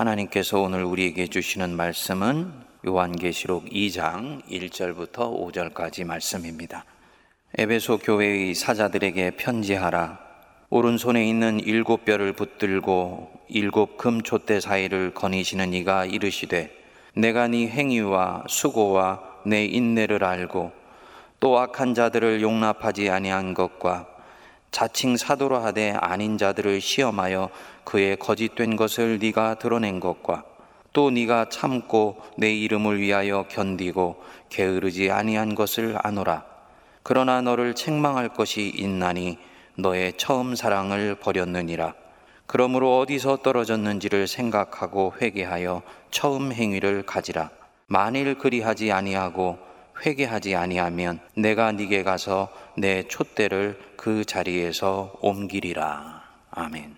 하나님께서 오늘 우리에게 주시는 말씀은 요한계시록 2장 1절부터 5절까지 말씀입니다. 에베소 교회의 사자들에게 편지하라. 오른손에 있는 일곱 뼈를 붙들고 일곱 금 촛대 사이를 거니시는 이가 이르시되 내가 네 행위와 수고와 내 인내를 알고 또 악한 자들을 용납하지 아니한 것과 자칭 사도로 하되 아닌 자들을 시험하여 그의 거짓된 것을 네가 드러낸 것과 또 네가 참고 내 이름을 위하여 견디고 게으르지 아니한 것을 아노라. 그러나 너를 책망할 것이 있나니 너의 처음 사랑을 버렸느니라. 그러므로 어디서 떨어졌는지를 생각하고 회개하여 처음 행위를 가지라. 만일 그리하지 아니하고 회개하지 아니하면 내가 네게 가서 내 촛대를 그 자리에서 옮기리라. 아멘.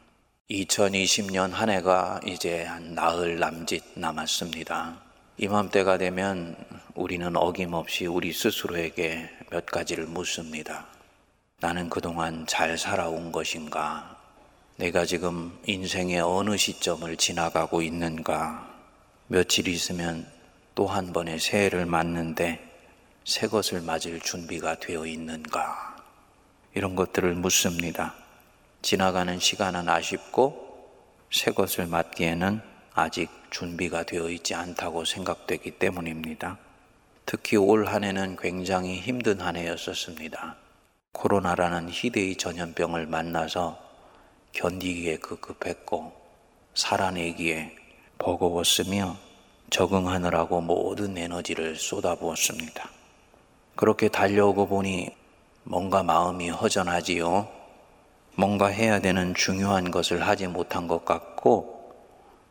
2020년 한 해가 이제 한 나흘 남짓 남았습니다. 이맘때가 되면 우리는 어김없이 우리 스스로에게 몇 가지를 묻습니다. 나는 그동안 잘 살아온 것인가? 내가 지금 인생의 어느 시점을 지나가고 있는가? 며칠 있으면 또 한 번의 새해를 맞는데 새 것을 맞을 준비가 되어 있는가? 이런 것들을 묻습니다. 지나가는 시간은 아쉽고 새 것을 맞기에는 아직 준비가 되어 있지 않다고 생각되기 때문입니다. 특히 올 한 해는 굉장히 힘든 한 해였었습니다. 코로나라는 희대의 전염병을 만나서 견디기에 급급했고 살아내기에 버거웠으며 적응하느라고 모든 에너지를 쏟아부었습니다. 그렇게 달려오고 보니 뭔가 마음이 허전하지요. 뭔가 해야 되는 중요한 것을 하지 못한 것 같고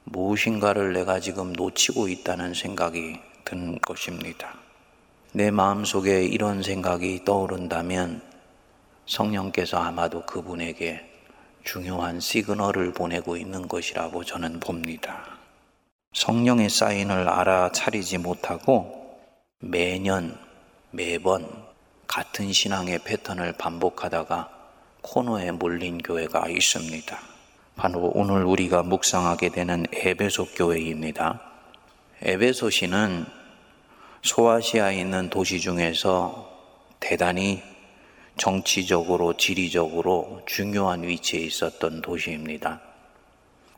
무엇인가를 내가 지금 놓치고 있다는 생각이 든 것입니다. 내 마음 속에 이런 생각이 떠오른다면 성령께서 아마도 그분에게 중요한 시그널을 보내고 있는 것이라고 저는 봅니다. 성령의 사인을 알아차리지 못하고 매년 매번 같은 신앙의 패턴을 반복하다가 코너에 몰린 교회가 있습니다. 바로 오늘 우리가 묵상하게 되는 에베소 교회입니다. 에베소시는 소아시아에 있는 도시 중에서 대단히 정치적으로, 지리적으로 중요한 위치에 있었던 도시입니다.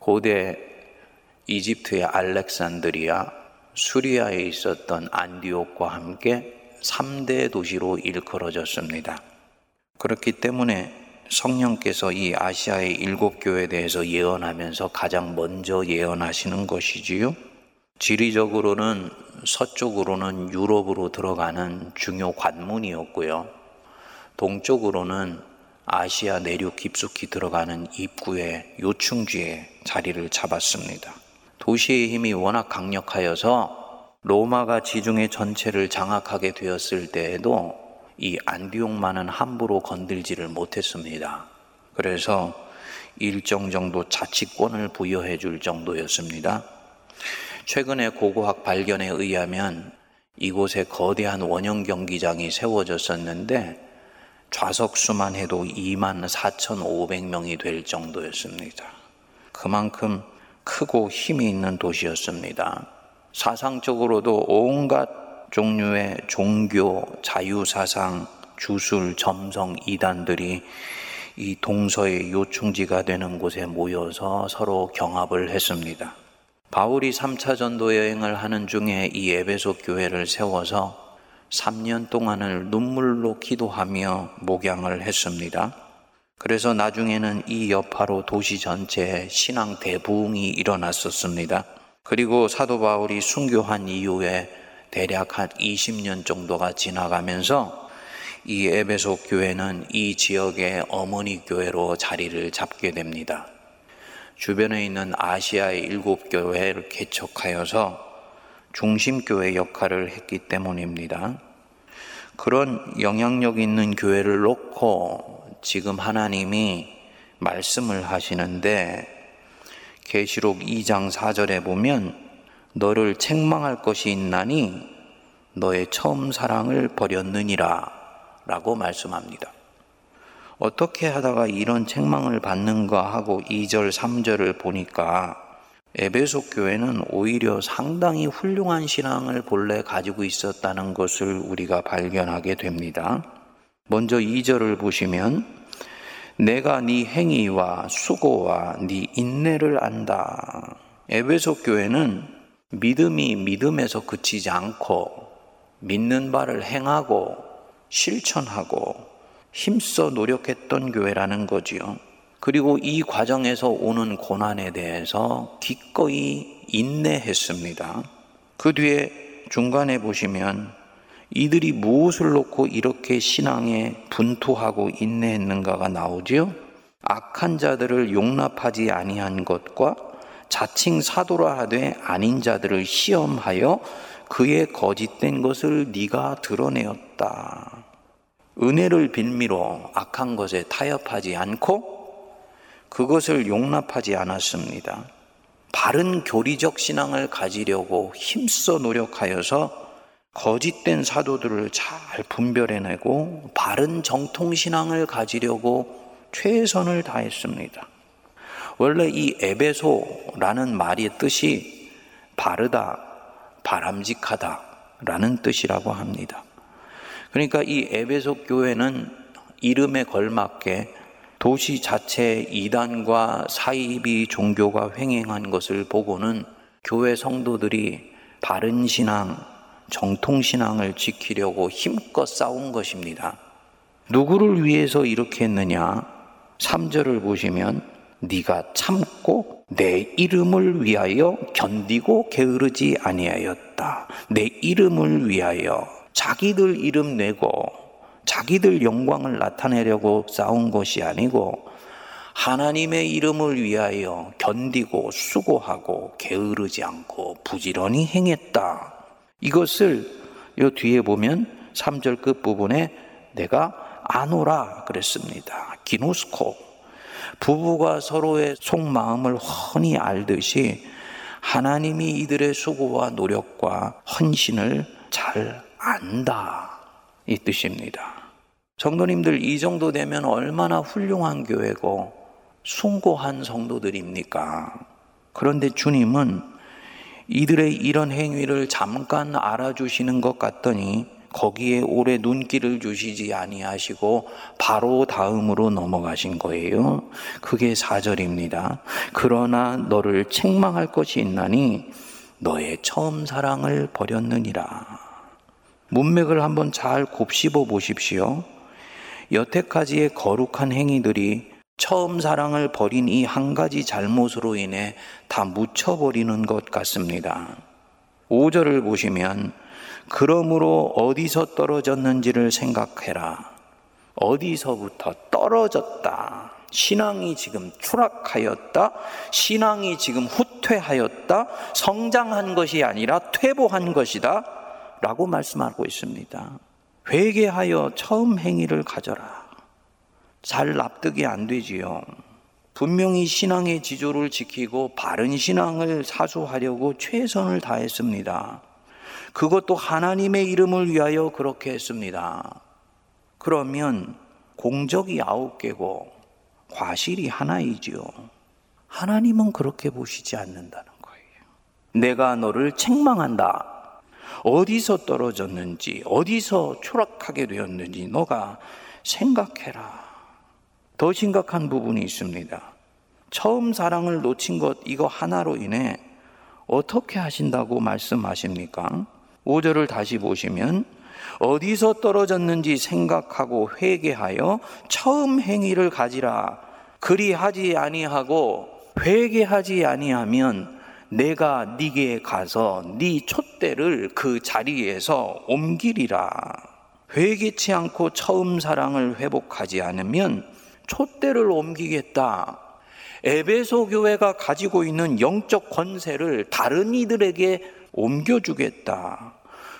고대 이집트의 알렉산드리아, 수리아에 있었던 안디옥과 함께 3대 도시로 일컬어졌습니다. 그렇기 때문에 성령께서 이 아시아의 일곱 교회에 대해서 예언하면서 가장 먼저 예언하시는 것이지요. 지리적으로는 서쪽으로는 유럽으로 들어가는 중요 관문이었고요. 동쪽으로는 아시아 내륙 깊숙이 들어가는 입구의 요충지에 자리를 잡았습니다. 도시의 힘이 워낙 강력하여서 로마가 지중해 전체를 장악하게 되었을 때에도 이 안디옥만은 함부로 건들지를 못했습니다. 그래서 일정 정도 자치권을 부여해 줄 정도였습니다. 최근에 고고학 발견에 의하면 이곳에 거대한 원형 경기장이 세워졌었는데 좌석 수만 해도 2만 4,500명이 될 정도였습니다. 그만큼 크고 힘이 있는 도시였습니다. 사상적으로도 온갖 종류의 종교, 자유사상, 주술, 점성, 이단들이 이 동서의 요충지가 되는 곳에 모여서 서로 경합을 했습니다. 바울이 3차 전도 여행을 하는 중에 이 에베소 교회를 세워서 3년 동안을 눈물로 기도하며 목양을 했습니다. 그래서 나중에는 이 여파로 도시 전체에 신앙 대부흥이 일어났었습니다. 그리고 사도 바울이 순교한 이후에 대략 한 20년 정도가 지나가면서 이 에베소 교회는 이 지역의 어머니 교회로 자리를 잡게 됩니다. 주변에 있는 아시아의 일곱 교회를 개척하여서 중심교회 역할을 했기 때문입니다. 그런 영향력 있는 교회를 놓고 지금 하나님이 말씀을 하시는데 계시록 2장 4절에 보면 너를 책망할 것이 있나니 너의 처음 사랑을 버렸느니라 라고 말씀합니다. 어떻게 하다가 이런 책망을 받는가 하고 2절, 3절을 보니까 에베소 교회는 오히려 상당히 훌륭한 신앙을 본래 가지고 있었다는 것을 우리가 발견하게 됩니다. 먼저 2절을 보시면 내가 네 행위와 수고와 네 인내를 안다. 에베소 교회는 믿음이 믿음에서 그치지 않고 믿는 바를 행하고 실천하고 힘써 노력했던 교회라는 거지요. 그리고 이 과정에서 오는 고난에 대해서 기꺼이 인내했습니다. 그 뒤에 중간에 보시면 이들이 무엇을 놓고 이렇게 신앙에 분투하고 인내했는가가 나오지요. 악한 자들을 용납하지 아니한 것과 자칭 사도라 하되 아닌 자들을 시험하여 그의 거짓된 것을 네가 드러내었다. 은혜를 빌미로 악한 것에 타협하지 않고 그것을 용납하지 않았습니다. 바른 교리적 신앙을 가지려고 힘써 노력하여서 거짓된 사도들을 잘 분별해내고 바른 정통신앙을 가지려고 최선을 다했습니다. 원래 이 에베소라는 말의 뜻이 바르다, 바람직하다 라는 뜻이라고 합니다. 그러니까 이 에베소 교회는 이름에 걸맞게 도시 자체 이단과 사이비 종교가 횡행한 것을 보고는 교회 성도들이 바른 신앙, 정통 신앙을 지키려고 힘껏 싸운 것입니다. 누구를 위해서 이렇게 했느냐? 3절을 보시면 네가 참고 내 이름을 위하여 견디고 게으르지 아니하였다. 내 이름을 위하여 자기들 이름 내고 자기들 영광을 나타내려고 싸운 것이 아니고 하나님의 이름을 위하여 견디고 수고하고 게으르지 않고 부지런히 행했다. 이것을 요 뒤에 보면 3절 끝부분에 내가 아노라 그랬습니다. 기노스코. 부부가 서로의 속마음을 훤히 알듯이 하나님이 이들의 수고와 노력과 헌신을 잘 안다. 이 뜻입니다. 성도님들 이 정도 되면 얼마나 훌륭한 교회고 숭고한 성도들입니까? 그런데 주님은 이들의 이런 행위를 잠깐 알아주시는 것 같더니 거기에 오래 눈길을 주시지 아니하시고 바로 다음으로 넘어가신 거예요. 그게 사절입니다 그러나 너를 책망할 것이 있나니 너의 처음 사랑을 버렸느니라. 문맥을 한번 잘 곱씹어 보십시오. 여태까지의 거룩한 행위들이 처음 사랑을 버린 이 한 가지 잘못으로 인해 다 묻혀버리는 것 같습니다. 5절을 보시면, 그러므로 어디서 떨어졌는지를 생각해라. 어디서부터 떨어졌다. 신앙이 지금 추락하였다. 신앙이 지금 후퇴하였다. 성장한 것이 아니라 퇴보한 것이다. 라고 말씀하고 있습니다. 회개하여 처음 행위를 가져라. 잘 납득이 안 되지요. 분명히 신앙의 지조를 지키고 바른 신앙을 사수하려고 최선을 다했습니다. 그것도 하나님의 이름을 위하여 그렇게 했습니다. 그러면 공적이 아홉 개고 과실이 하나이지요. 하나님은 그렇게 보시지 않는다는 거예요. 내가 너를 책망한다. 어디서 떨어졌는지, 어디서 추락하게 되었는지 너가 생각해라. 더 심각한 부분이 있습니다. 처음 사랑을 놓친 것 이거 하나로 인해 어떻게 하신다고 말씀하십니까? 5절을 다시 보시면 어디서 떨어졌는지 생각하고 회개하여 처음 행위를 가지라. 그리하지 아니하고 회개하지 아니하면 내가 네게 가서 네 촛대를 그 자리에서 옮기리라. 회개치 않고 처음 사랑을 회복하지 않으면 촛대를 옮기겠다. 에베소 교회가 가지고 있는 영적 권세를 다른 이들에게 옮겨주겠다.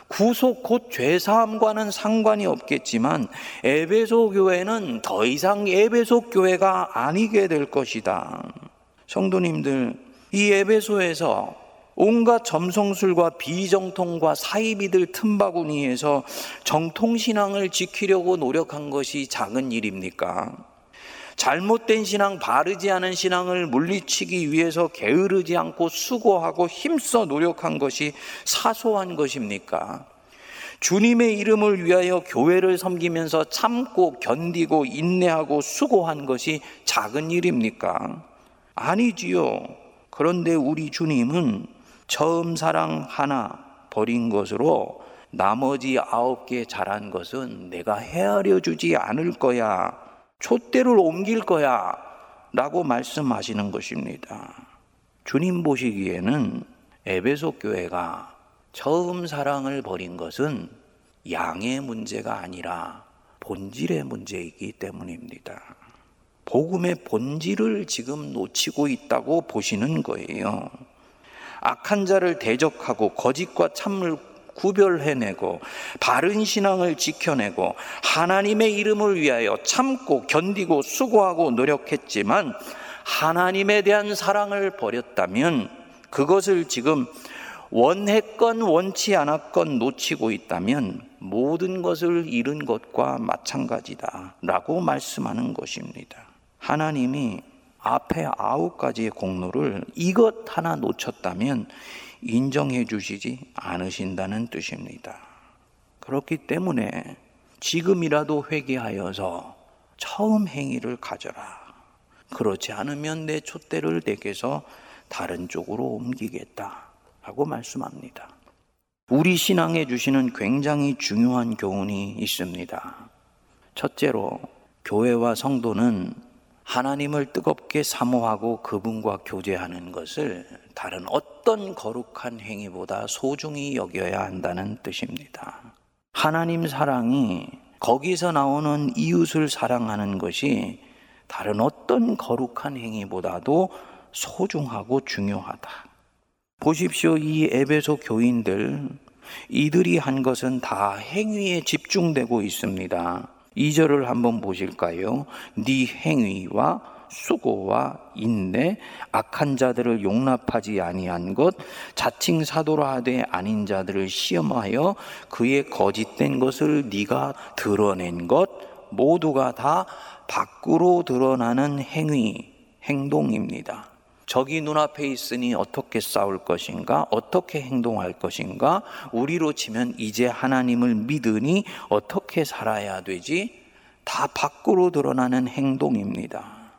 구속 곧 죄사함과는 상관이 없겠지만 에베소 교회는 더 이상 에베소 교회가 아니게 될 것이다. 성도님들, 이 에베소에서 온갖 점성술과 비정통과 사이비들 틈바구니에서 정통신앙을 지키려고 노력한 것이 작은 일입니까? 잘못된 신앙, 바르지 않은 신앙을 물리치기 위해서 게으르지 않고 수고하고 힘써 노력한 것이 사소한 것입니까? 주님의 이름을 위하여 교회를 섬기면서 참고 견디고 인내하고 수고한 것이 작은 일입니까? 아니지요. 그런데 우리 주님은 처음 사랑 하나 버린 것으로 나머지 아홉 개 잘한 것은 내가 헤아려 주지 않을 거야. 촛대를 옮길 거야. 라고 말씀하시는 것입니다. 주님 보시기에는 에베소 교회가 처음 사랑을 버린 것은 양의 문제가 아니라 본질의 문제이기 때문입니다. 복음의 본질을 지금 놓치고 있다고 보시는 거예요. 악한 자를 대적하고 거짓과 참을 구별해내고 바른 신앙을 지켜내고 하나님의 이름을 위하여 참고 견디고 수고하고 노력했지만 하나님에 대한 사랑을 버렸다면 그것을 지금 원했건 원치 않았건 놓치고 있다면 모든 것을 잃은 것과 마찬가지다 라고 말씀하는 것입니다. 하나님이 앞에 아홉 가지의 공로를 이것 하나 놓쳤다면 인정해 주시지 않으신다는 뜻입니다. 그렇기 때문에 지금이라도 회개하여서 처음 행위를 가져라. 그렇지 않으면 내 촛대를 내게서 다른 쪽으로 옮기겠다. 라고 말씀합니다. 우리 신앙에 주시는 굉장히 중요한 교훈이 있습니다. 첫째로, 교회와 성도는 하나님을 뜨겁게 사모하고 그분과 교제하는 것을 다른 어떤 거룩한 행위보다 소중히 여겨야 한다는 뜻입니다. 하나님 사랑이 거기서 나오는 이웃을 사랑하는 것이 다른 어떤 거룩한 행위보다도 소중하고 중요하다. 보십시오. 이 에베소 교인들, 이들이 한 것은 다 행위에 집중되고 있습니다. 2절을 한번 보실까요? 네 행위와 수고와 인내 악한 자들을 용납하지 아니한 것 자칭 사도라 하되 아닌 자들을 시험하여 그의 거짓된 것을 네가 드러낸 것 모두가 다 밖으로 드러나는 행위 행동입니다. 적이 눈앞에 있으니 어떻게 싸울 것인가? 어떻게 행동할 것인가? 우리로 치면 이제 하나님을 믿으니 어떻게 살아야 되지? 다 밖으로 드러나는 행동입니다.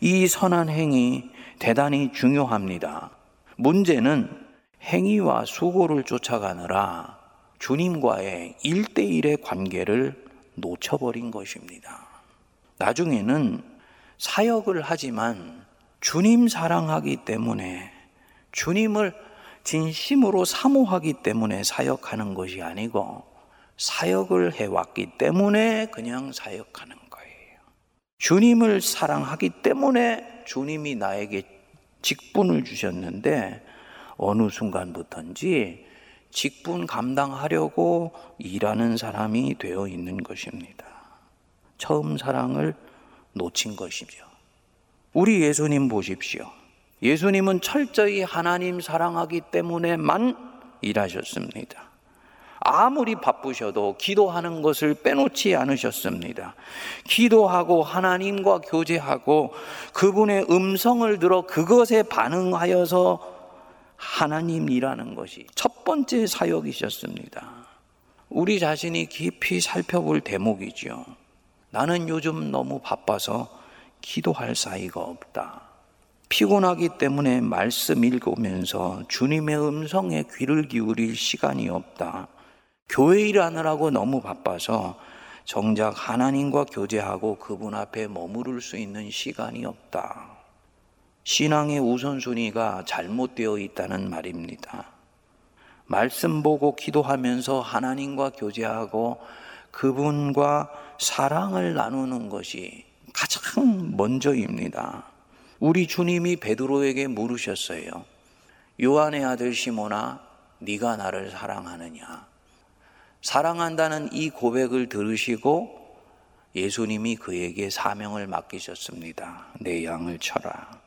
이 선한 행위 대단히 중요합니다. 문제는 행위와 수고를 쫓아가느라 주님과의 일대일의 관계를 놓쳐버린 것입니다. 나중에는 사역을 하지만 주님 사랑하기 때문에 주님을 진심으로 사모하기 때문에 사역하는 것이 아니고 사역을 해왔기 때문에 그냥 사역하는 거예요. 주님을 사랑하기 때문에 주님이 나에게 직분을 주셨는데 어느 순간부터인지 직분 감당하려고 일하는 사람이 되어 있는 것입니다. 처음 사랑을 놓친 것이죠. 우리 예수님 보십시오. 예수님은 철저히 하나님 사랑하기 때문에만 일하셨습니다. 아무리 바쁘셔도 기도하는 것을 빼놓지 않으셨습니다. 기도하고 하나님과 교제하고 그분의 음성을 들어 그것에 반응하여서 하나님 일하는 것이 첫 번째 사역이셨습니다. 우리 자신이 깊이 살펴볼 대목이지요. 나는 요즘 너무 바빠서 기도할 사이가 없다. 피곤하기 때문에 말씀 읽으면서 주님의 음성에 귀를 기울일 시간이 없다. 교회 일 하느라고 너무 바빠서 정작 하나님과 교제하고 그분 앞에 머무를 수 있는 시간이 없다. 신앙의 우선순위가 잘못되어 있다는 말입니다. 말씀 보고 기도하면서 하나님과 교제하고 그분과 사랑을 나누는 것이 가장 먼저입니다. 우리 주님이 베드로에게 물으셨어요. 요한의 아들 시모나 네가 나를 사랑하느냐? 사랑한다는 이 고백을 들으시고 예수님이 그에게 사명을 맡기셨습니다. 내 양을 쳐라.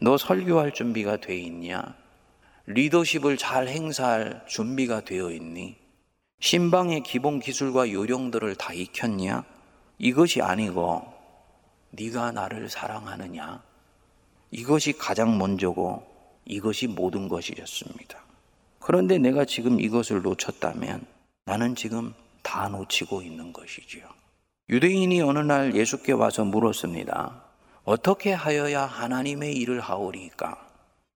너 설교할 준비가 돼 있냐? 리더십을 잘 행사할 준비가 되어 있니? 신방의 기본 기술과 요령들을 다 익혔냐? 이것이 아니고 네가 나를 사랑하느냐? 이것이 가장 먼저고 이것이 모든 것이었습니다. 그런데 내가 지금 이것을 놓쳤다면 나는 지금 다 놓치고 있는 것이지요. 유대인이 어느 날 예수께 와서 물었습니다. 어떻게 하여야 하나님의 일을 하오리까?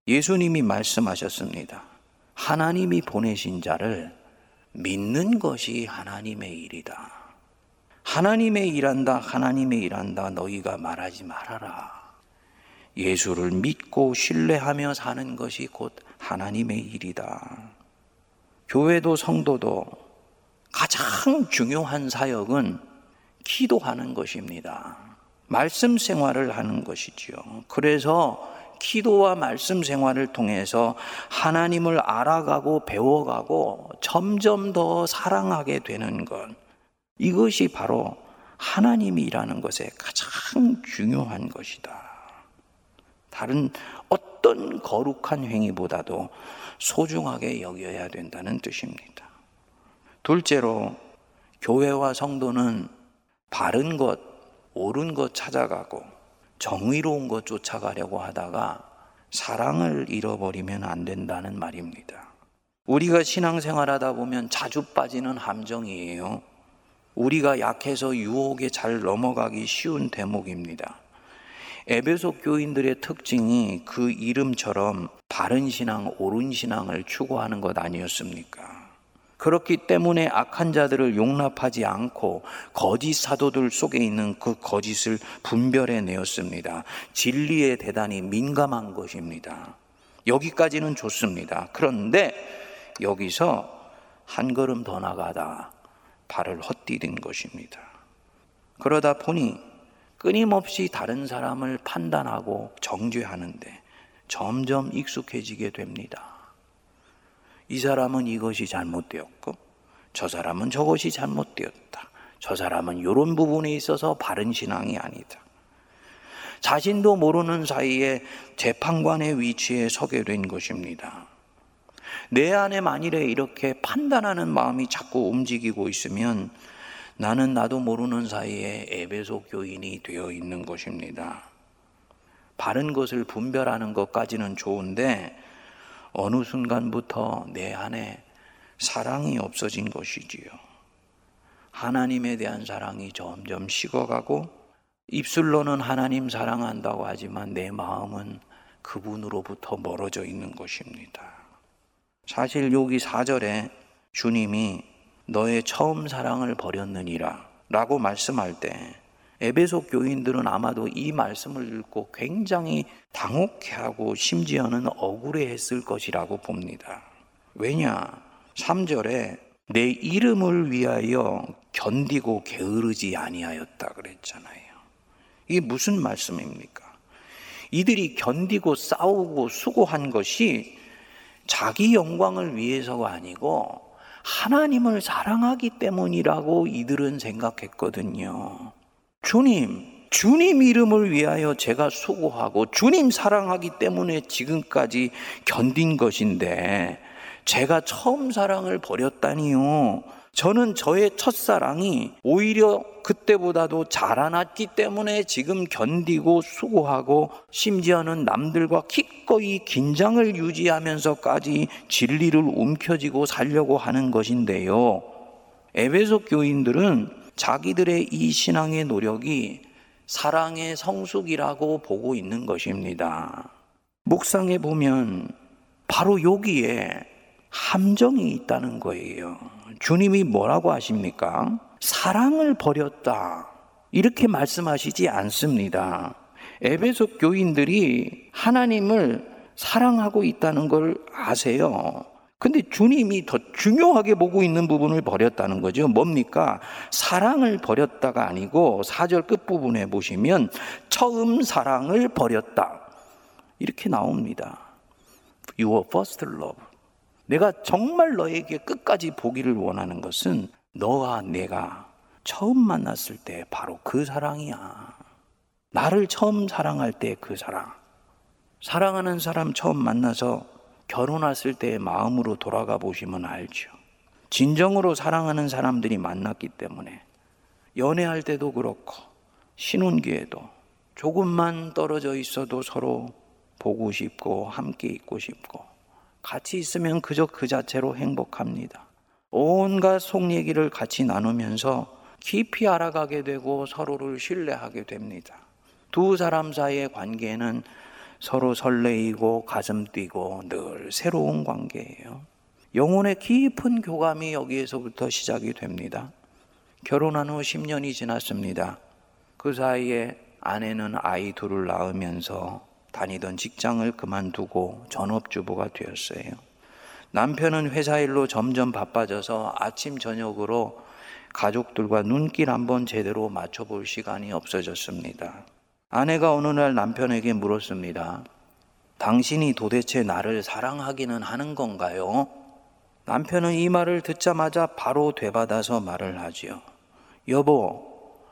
예수님이 말씀하셨습니다. 하나님이 보내신 자를 믿는 것이 하나님의 일이다. 하나님의 일한다, 하나님의 일한다, 너희가 말하지 말아라. 예수를 믿고 신뢰하며 사는 것이 곧 하나님의 일이다. 교회도 성도도 가장 중요한 사역은 기도하는 것입니다. 말씀 생활을 하는 것이지요. 그래서 기도와 말씀 생활을 통해서 하나님을 알아가고 배워가고 점점 더 사랑하게 되는 것. 이것이 바로 하나님이 일하는 것에 가장 중요한 것이다. 다른 어떤 거룩한 행위보다도 소중하게 여겨야 된다는 뜻입니다. 둘째로, 교회와 성도는 바른 것, 옳은 것 찾아가고 정의로운 것 쫓아가려고 하다가 사랑을 잃어버리면 안 된다는 말입니다. 우리가 신앙생활 하다 보면 자주 빠지는 함정이에요. 우리가 약해서 유혹에 잘 넘어가기 쉬운 대목입니다. 에베소 교인들의 특징이 그 이름처럼 바른 신앙, 옳은 신앙을 추구하는 것 아니었습니까? 그렇기 때문에 악한 자들을 용납하지 않고 거짓 사도들 속에 있는 그 거짓을 분별해 내었습니다. 진리에 대단히 민감한 것입니다. 여기까지는 좋습니다. 그런데 여기서 한 걸음 더 나가다 발을 헛디딘 것입니다. 그러다 보니 끊임없이 다른 사람을 판단하고 정죄하는데 점점 익숙해지게 됩니다. 이 사람은 이것이 잘못되었고 저 사람은 저것이 잘못되었다. 저 사람은 이런 부분에 있어서 바른 신앙이 아니다. 자신도 모르는 사이에 재판관의 위치에 서게 된 것입니다. 내 안에 만일에 이렇게 판단하는 마음이 자꾸 움직이고 있으면 나는 나도 모르는 사이에 에베소 교인이 되어 있는 것입니다. 바른 것을 분별하는 것까지는 좋은데 어느 순간부터 내 안에 사랑이 없어진 것이지요. 하나님에 대한 사랑이 점점 식어가고 입술로는 하나님 사랑한다고 하지만 내 마음은 그분으로부터 멀어져 있는 것입니다. 사실 여기 4절에 주님이 너의 처음 사랑을 버렸느니라 라고 말씀할 때 에베소 교인들은 아마도 이 말씀을 읽고 굉장히 당혹해하고 심지어는 억울해했을 것이라고 봅니다. 왜냐? 3절에 내 이름을 위하여 견디고 게으르지 아니하였다 그랬잖아요. 이게 무슨 말씀입니까? 이들이 견디고 싸우고 수고한 것이 자기 영광을 위해서가 아니고 하나님을 사랑하기 때문이라고 이들은 생각했거든요. 주님, 주님 이름을 위하여 제가 수고하고 주님 사랑하기 때문에 지금까지 견딘 것인데 제가 처음 사랑을 버렸다니요. 저는 저의 첫사랑이 오히려 그때보다도 자라났기 때문에 지금 견디고 수고하고 심지어는 남들과 기꺼이 긴장을 유지하면서까지 진리를 움켜쥐고 살려고 하는 것인데요. 에베소 교인들은 자기들의 이 신앙의 노력이 사랑의 성숙이라고 보고 있는 것입니다. 묵상해 보면 바로 여기에 함정이 있다는 거예요. 주님이 뭐라고 하십니까? 사랑을 버렸다. 이렇게 말씀하시지 않습니다. 에베소 교인들이 하나님을 사랑하고 있다는 걸 아세요. 근데 주님이 더 중요하게 보고 있는 부분을 버렸다는 거죠. 뭡니까? 사랑을 버렸다가 아니고 4절 끝부분에 보시면 처음 사랑을 버렸다. 이렇게 나옵니다. Your first love. 내가 정말 너에게 끝까지 보기를 원하는 것은 너와 내가 처음 만났을 때 바로 그 사랑이야. 나를 처음 사랑할 때 그 사랑. 사랑하는 사람 처음 만나서 결혼했을 때의 마음으로 돌아가 보시면 알죠. 진정으로 사랑하는 사람들이 만났기 때문에 연애할 때도 그렇고 신혼기에도 조금만 떨어져 있어도 서로 보고 싶고 함께 있고 싶고 같이 있으면 그저 그 자체로 행복합니다. 온갖 속 얘기를 같이 나누면서 깊이 알아가게 되고 서로를 신뢰하게 됩니다. 두 사람 사이의 관계는 서로 설레이고 가슴 뛰고 늘 새로운 관계예요. 영혼의 깊은 교감이 여기에서부터 시작이 됩니다. 결혼한 후 10년이 지났습니다. 그 사이에 아내는 아이 둘을 낳으면서 다니던 직장을 그만두고 전업주부가 되었어요. 남편은 회사 일로 점점 바빠져서 아침, 저녁으로 가족들과 눈길 한번 제대로 맞춰볼 시간이 없어졌습니다. 아내가 어느 날 남편에게 물었습니다. 당신이 도대체 나를 사랑하기는 하는 건가요? 남편은 이 말을 듣자마자 바로 되받아서 말을 하지요. 여보,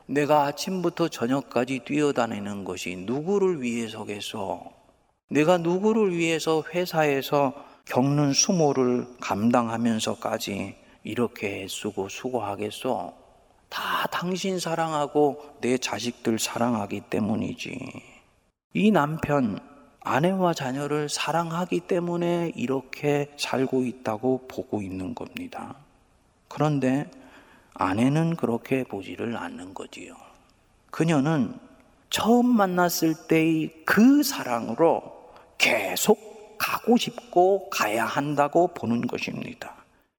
내가 아침부터 저녁까지 뛰어다니는 것이 누구를 위해서겠소? 내가 누구를 위해서 회사에서 겪는 수모를 감당하면서까지 이렇게 애쓰고 수고하겠소? 다 당신 사랑하고 내 자식들 사랑하기 때문이지. 이 남편, 아내와 자녀를 사랑하기 때문에 이렇게 살고 있다고 보고 있는 겁니다. 그런데 아내는 그렇게 보지를 않는 거지요. 그녀는 처음 만났을 때의 그 사랑으로 계속 가고 싶고 가야 한다고 보는 것입니다.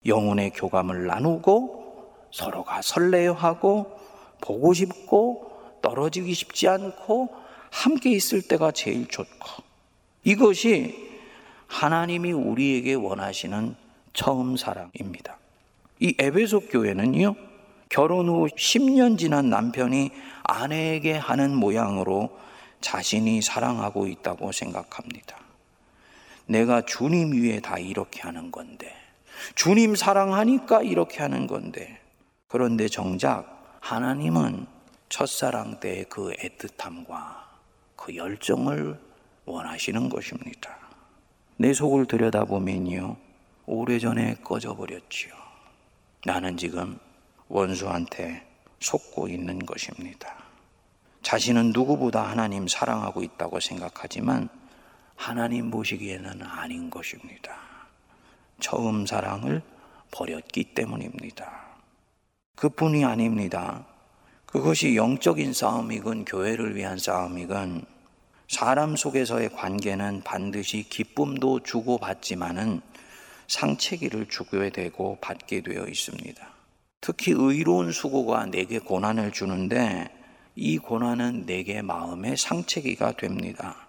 영혼의 교감을 나누고 서로가 설레어하고 보고 싶고 떨어지기 쉽지 않고 함께 있을 때가 제일 좋고 이것이 하나님이 우리에게 원하시는 처음 사랑입니다. 이 에베소 교회는요, 결혼 후 10년 지난 남편이 아내에게 하는 모양으로 자신이 사랑하고 있다고 생각합니다. 내가 주님 위에 다 이렇게 하는 건데, 주님 사랑하니까 이렇게 하는 건데, 그런데 정작 하나님은 첫사랑 때의 그 애틋함과 그 열정을 원하시는 것입니다. 내 속을 들여다보면요, 오래전에 꺼져버렸지요. 나는 지금 원수한테 속고 있는 것입니다. 자신은 누구보다 하나님 사랑하고 있다고 생각하지만 하나님 보시기에는 아닌 것입니다. 처음 사랑을 버렸기 때문입니다. 그뿐이 아닙니다. 그것이 영적인 싸움이건 교회를 위한 싸움이건 사람 속에서의 관계는 반드시 기쁨도 주고받지만은 상체기를 주게 되고 받게 되어 있습니다. 특히 의로운 수고가 내게 고난을 주는데 이 고난은 내게 마음의 상체기가 됩니다.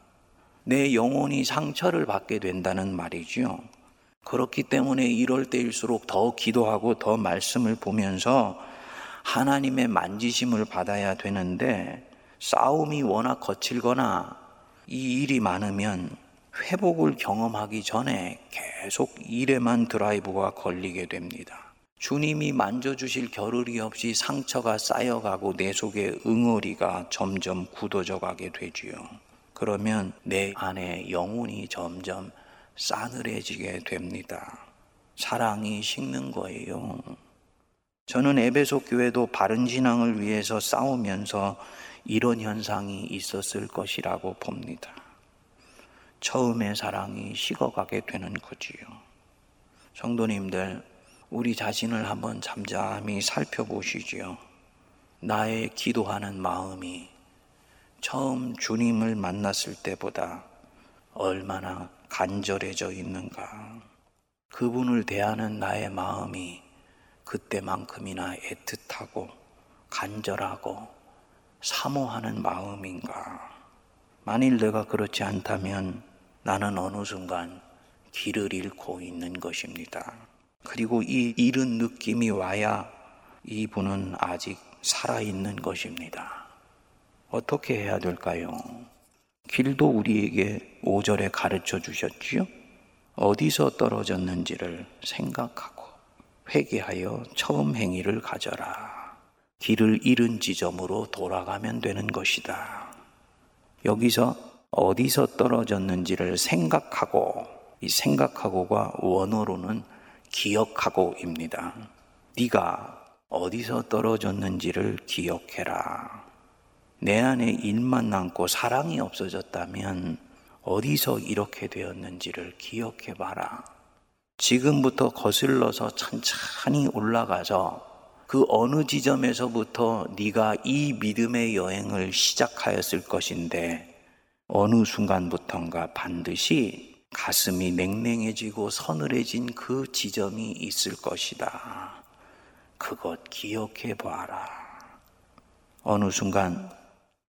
내 영혼이 상처를 받게 된다는 말이지요. 그렇기 때문에 이럴 때일수록 더 기도하고 더 말씀을 보면서 하나님의 만지심을 받아야 되는데 싸움이 워낙 거칠거나 이 일이 많으면 회복을 경험하기 전에 계속 일에만 드라이브가 걸리게 됩니다. 주님이 만져주실 겨를이 없이 상처가 쌓여가고 내 속에 응어리가 점점 굳어져 가게 되지요. 그러면 내 안에 영혼이 점점 싸늘해지게 됩니다. 사랑이 식는 거예요. 저는 에베소 교회도 바른 신앙을 위해서 싸우면서 이런 현상이 있었을 것이라고 봅니다. 처음의 사랑이 식어가게 되는 거지요. 성도님들, 우리 자신을 한번 잠잠히 살펴보시지요. 나의 기도하는 마음이 처음 주님을 만났을 때보다 얼마나 간절해져 있는가. 그분을 대하는 나의 마음이 그때만큼이나 애틋하고 간절하고 사모하는 마음인가. 만일 내가 그렇지 않다면 나는 어느 순간 길을 잃고 있는 것입니다. 그리고 이 잃은 느낌이 와야 이분은 아직 살아있는 것입니다. 어떻게 해야 될까요? 길도 우리에게 5절에 가르쳐 주셨지요? 어디서 떨어졌는지를 생각하고 회개하여 처음 행위를 가져라. 길을 잃은 지점으로 돌아가면 되는 것이다. 여기서 어디서 떨어졌는지를 생각하고 이 생각하고가 원어로는 기억하고입니다. 네가 어디서 떨어졌는지를 기억해라. 내 안에 일만 남고 사랑이 없어졌다면 어디서 이렇게 되었는지를 기억해 봐라. 지금부터 거슬러서 천천히 올라가서 그 어느 지점에서부터 네가 이 믿음의 여행을 시작하였을 것인데 어느 순간부턴가 반드시 가슴이 냉랭해지고 서늘해진 그 지점이 있을 것이다. 그것 기억해 봐라. 어느 순간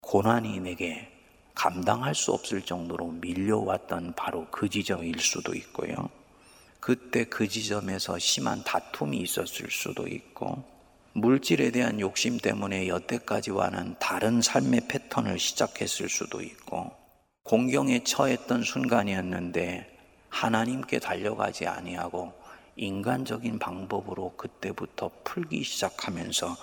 고난이 내게 감당할 수 없을 정도로 밀려왔던 바로 그 지점일 수도 있고요. 그때 그 지점에서 심한 다툼이 있었을 수도 있고, 물질에 대한 욕심 때문에 여태까지와는 다른 삶의 패턴을 시작했을 수도 있고, 공경에 처했던 순간이었는데 하나님께 달려가지 아니하고 인간적인 방법으로 그때부터 풀기 시작하면서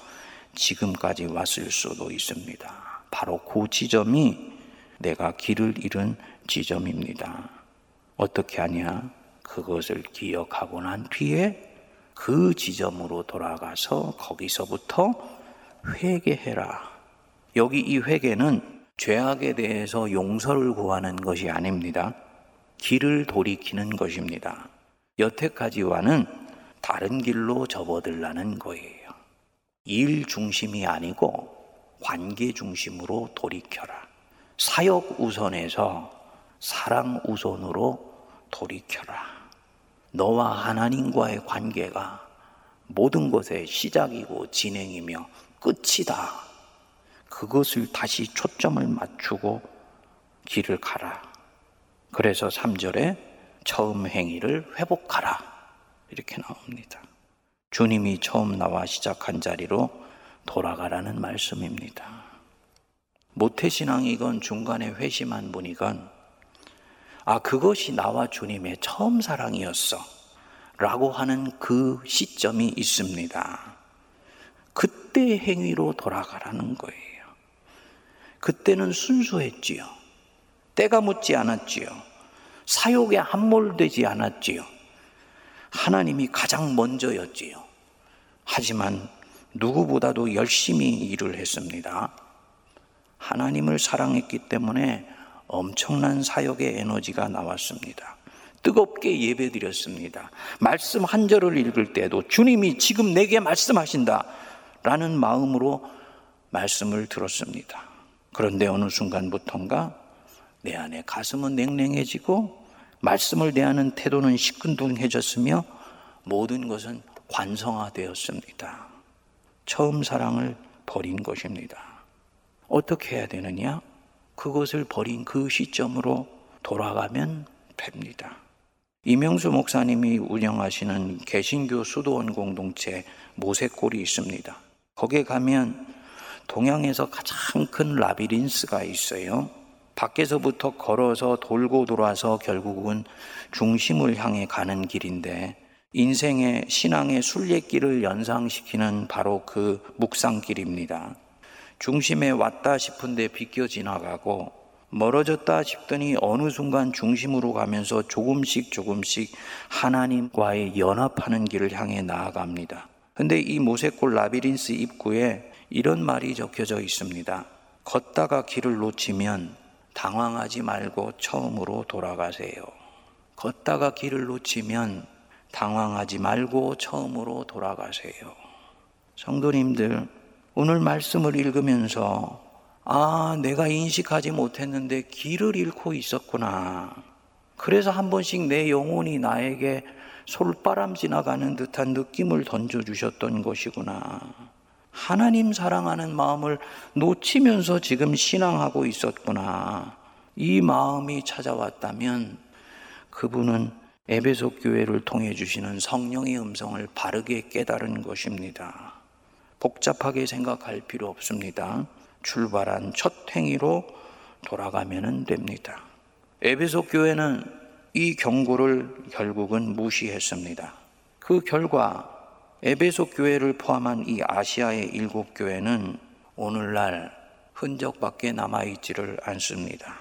지금까지 왔을 수도 있습니다. 바로 그 지점이 내가 길을 잃은 지점입니다. 어떻게 하냐? 그것을 기억하고 난 뒤에 그 지점으로 돌아가서 거기서부터 회개해라. 여기 이 회개는 죄악에 대해서 용서를 구하는 것이 아닙니다. 길을 돌이키는 것입니다. 여태까지와는 다른 길로 접어들라는 거예요. 일 중심이 아니고 관계 중심으로 돌이켜라. 사역 우선에서 사랑 우선으로 돌이켜라. 너와 하나님과의 관계가 모든 것의 시작이고 진행이며 끝이다. 그것을 다시 초점을 맞추고 길을 가라. 그래서 3절에 처음 행위를 회복하라. 이렇게 나옵니다. 주님이 처음 나와 시작한 자리로 돌아가라는 말씀입니다. 모태신앙이건 중간에 회심한 분이건 아, 그것이 나와 주님의 처음 사랑이었어. 라고 하는 그 시점이 있습니다. 그때 행위로 돌아가라는 거예요. 그때는 순수했지요. 때가 묻지 않았지요. 사욕에 함몰되지 않았지요. 하나님이 가장 먼저였지요. 하지만 누구보다도 열심히 일을 했습니다. 하나님을 사랑했기 때문에 엄청난 사역의 에너지가 나왔습니다. 뜨겁게 예배 드렸습니다. 말씀 한 절을 읽을 때도 주님이 지금 내게 말씀하신다. 라는 마음으로 말씀을 들었습니다. 그런데 어느 순간부터인가 내 안에 가슴은 냉랭해지고 말씀을 대하는 태도는 시큰둥해졌으며 모든 것은 관성화되었습니다. 처음 사랑을 버린 것입니다. 어떻게 해야 되느냐? 그것을 버린 그 시점으로 돌아가면 됩니다. 이명수 목사님이 운영하시는 개신교 수도원 공동체 모세골이 있습니다. 거기에 가면 동양에서 가장 큰 라비린스가 있어요. 밖에서부터 걸어서 돌고 돌아서 결국은 중심을 향해 가는 길인데 인생의 신앙의 순례길을 연상시키는 바로 그 묵상길입니다. 중심에 왔다 싶은데 비껴 지나가고 멀어졌다 싶더니 어느 순간 중심으로 가면서 조금씩 조금씩 하나님과의 연합하는 길을 향해 나아갑니다. 근데 이 모세골 라비린스 입구에 이런 말이 적혀져 있습니다. 걷다가 길을 놓치면 당황하지 말고 처음으로 돌아가세요. 걷다가 길을 놓치면 당황하지 말고 처음으로 돌아가세요. 성도님들, 오늘 말씀을 읽으면서 아, 내가 인식하지 못했는데 길을 잃고 있었구나. 그래서 한 번씩 내 영혼이 나에게 솔바람 지나가는 듯한 느낌을 던져주셨던 것이구나. 하나님 사랑하는 마음을 놓치면서 지금 신앙하고 있었구나. 이 마음이 찾아왔다면 그분은 에베소 교회를 통해 주시는 성령의 음성을 바르게 깨달은 것입니다. 복잡하게 생각할 필요 없습니다. 출발한 첫 행위로 돌아가면 됩니다. 에베소 교회는 이 경고를 결국은 무시했습니다. 그 결과 에베소 교회를 포함한 이 아시아의 일곱 교회는 오늘날 흔적밖에 남아있지를 않습니다.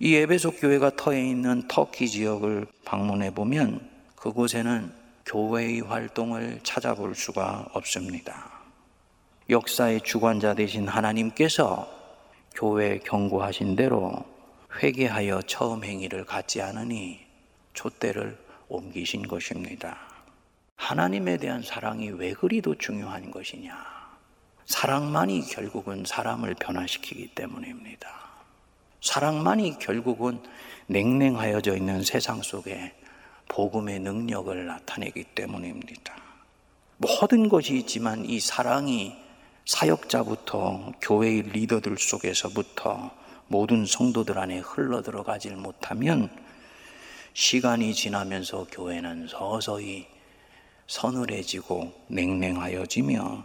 이 에베소 교회가 터에 있는 터키 지역을 방문해 보면 그곳에는 교회의 활동을 찾아볼 수가 없습니다. 역사의 주관자 되신 하나님께서 교회 경고하신 대로 회개하여 처음 행위를 갖지 않으니 촛대를 옮기신 것입니다. 하나님에 대한 사랑이 왜 그리도 중요한 것이냐? 사랑만이 결국은 사람을 변화시키기 때문입니다. 사랑만이 결국은 냉랭하여져 있는 세상 속에 복음의 능력을 나타내기 때문입니다. 모든 것이 있지만 이 사랑이 사역자부터 교회의 리더들 속에서부터 모든 성도들 안에 흘러 들어가질 못하면 시간이 지나면서 교회는 서서히 서늘해지고 냉랭하여지며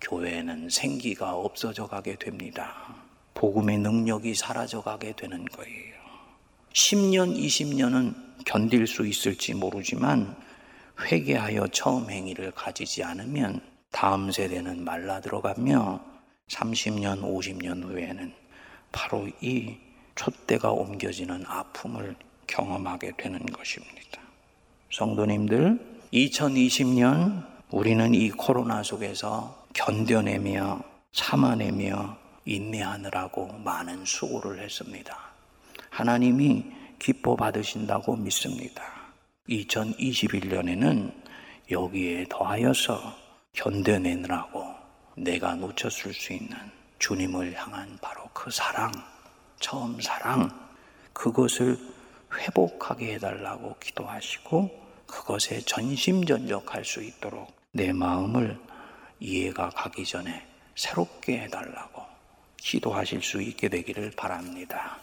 교회는 생기가 없어져 가게 됩니다. 복음의 능력이 사라져 가게 되는 거예요. 10년, 20년은 견딜 수 있을지 모르지만 회개하여 처음 행위를 가지지 않으면 다음 세대는 말라 들어가며 30년, 50년 후에는 바로 이 촛대가 옮겨지는 아픔을 경험하게 되는 것입니다. 성도님들, 2020년 우리는 이 코로나 속에서 견뎌내며 참아내며 인내하느라고 많은 수고를 했습니다. 하나님이 기뻐 받으신다고 믿습니다. 2021년에는 여기에 더하여서 견뎌내느라고 내가 놓쳤을 수 있는 주님을 향한 바로 그 사랑, 처음 사랑, 그것을 회복하게 해달라고 기도하시고 그것에 전심전력할 수 있도록 내 마음을 이해가 가기 전에 새롭게 해달라고 기도하실 수 있게 되기를 바랍니다.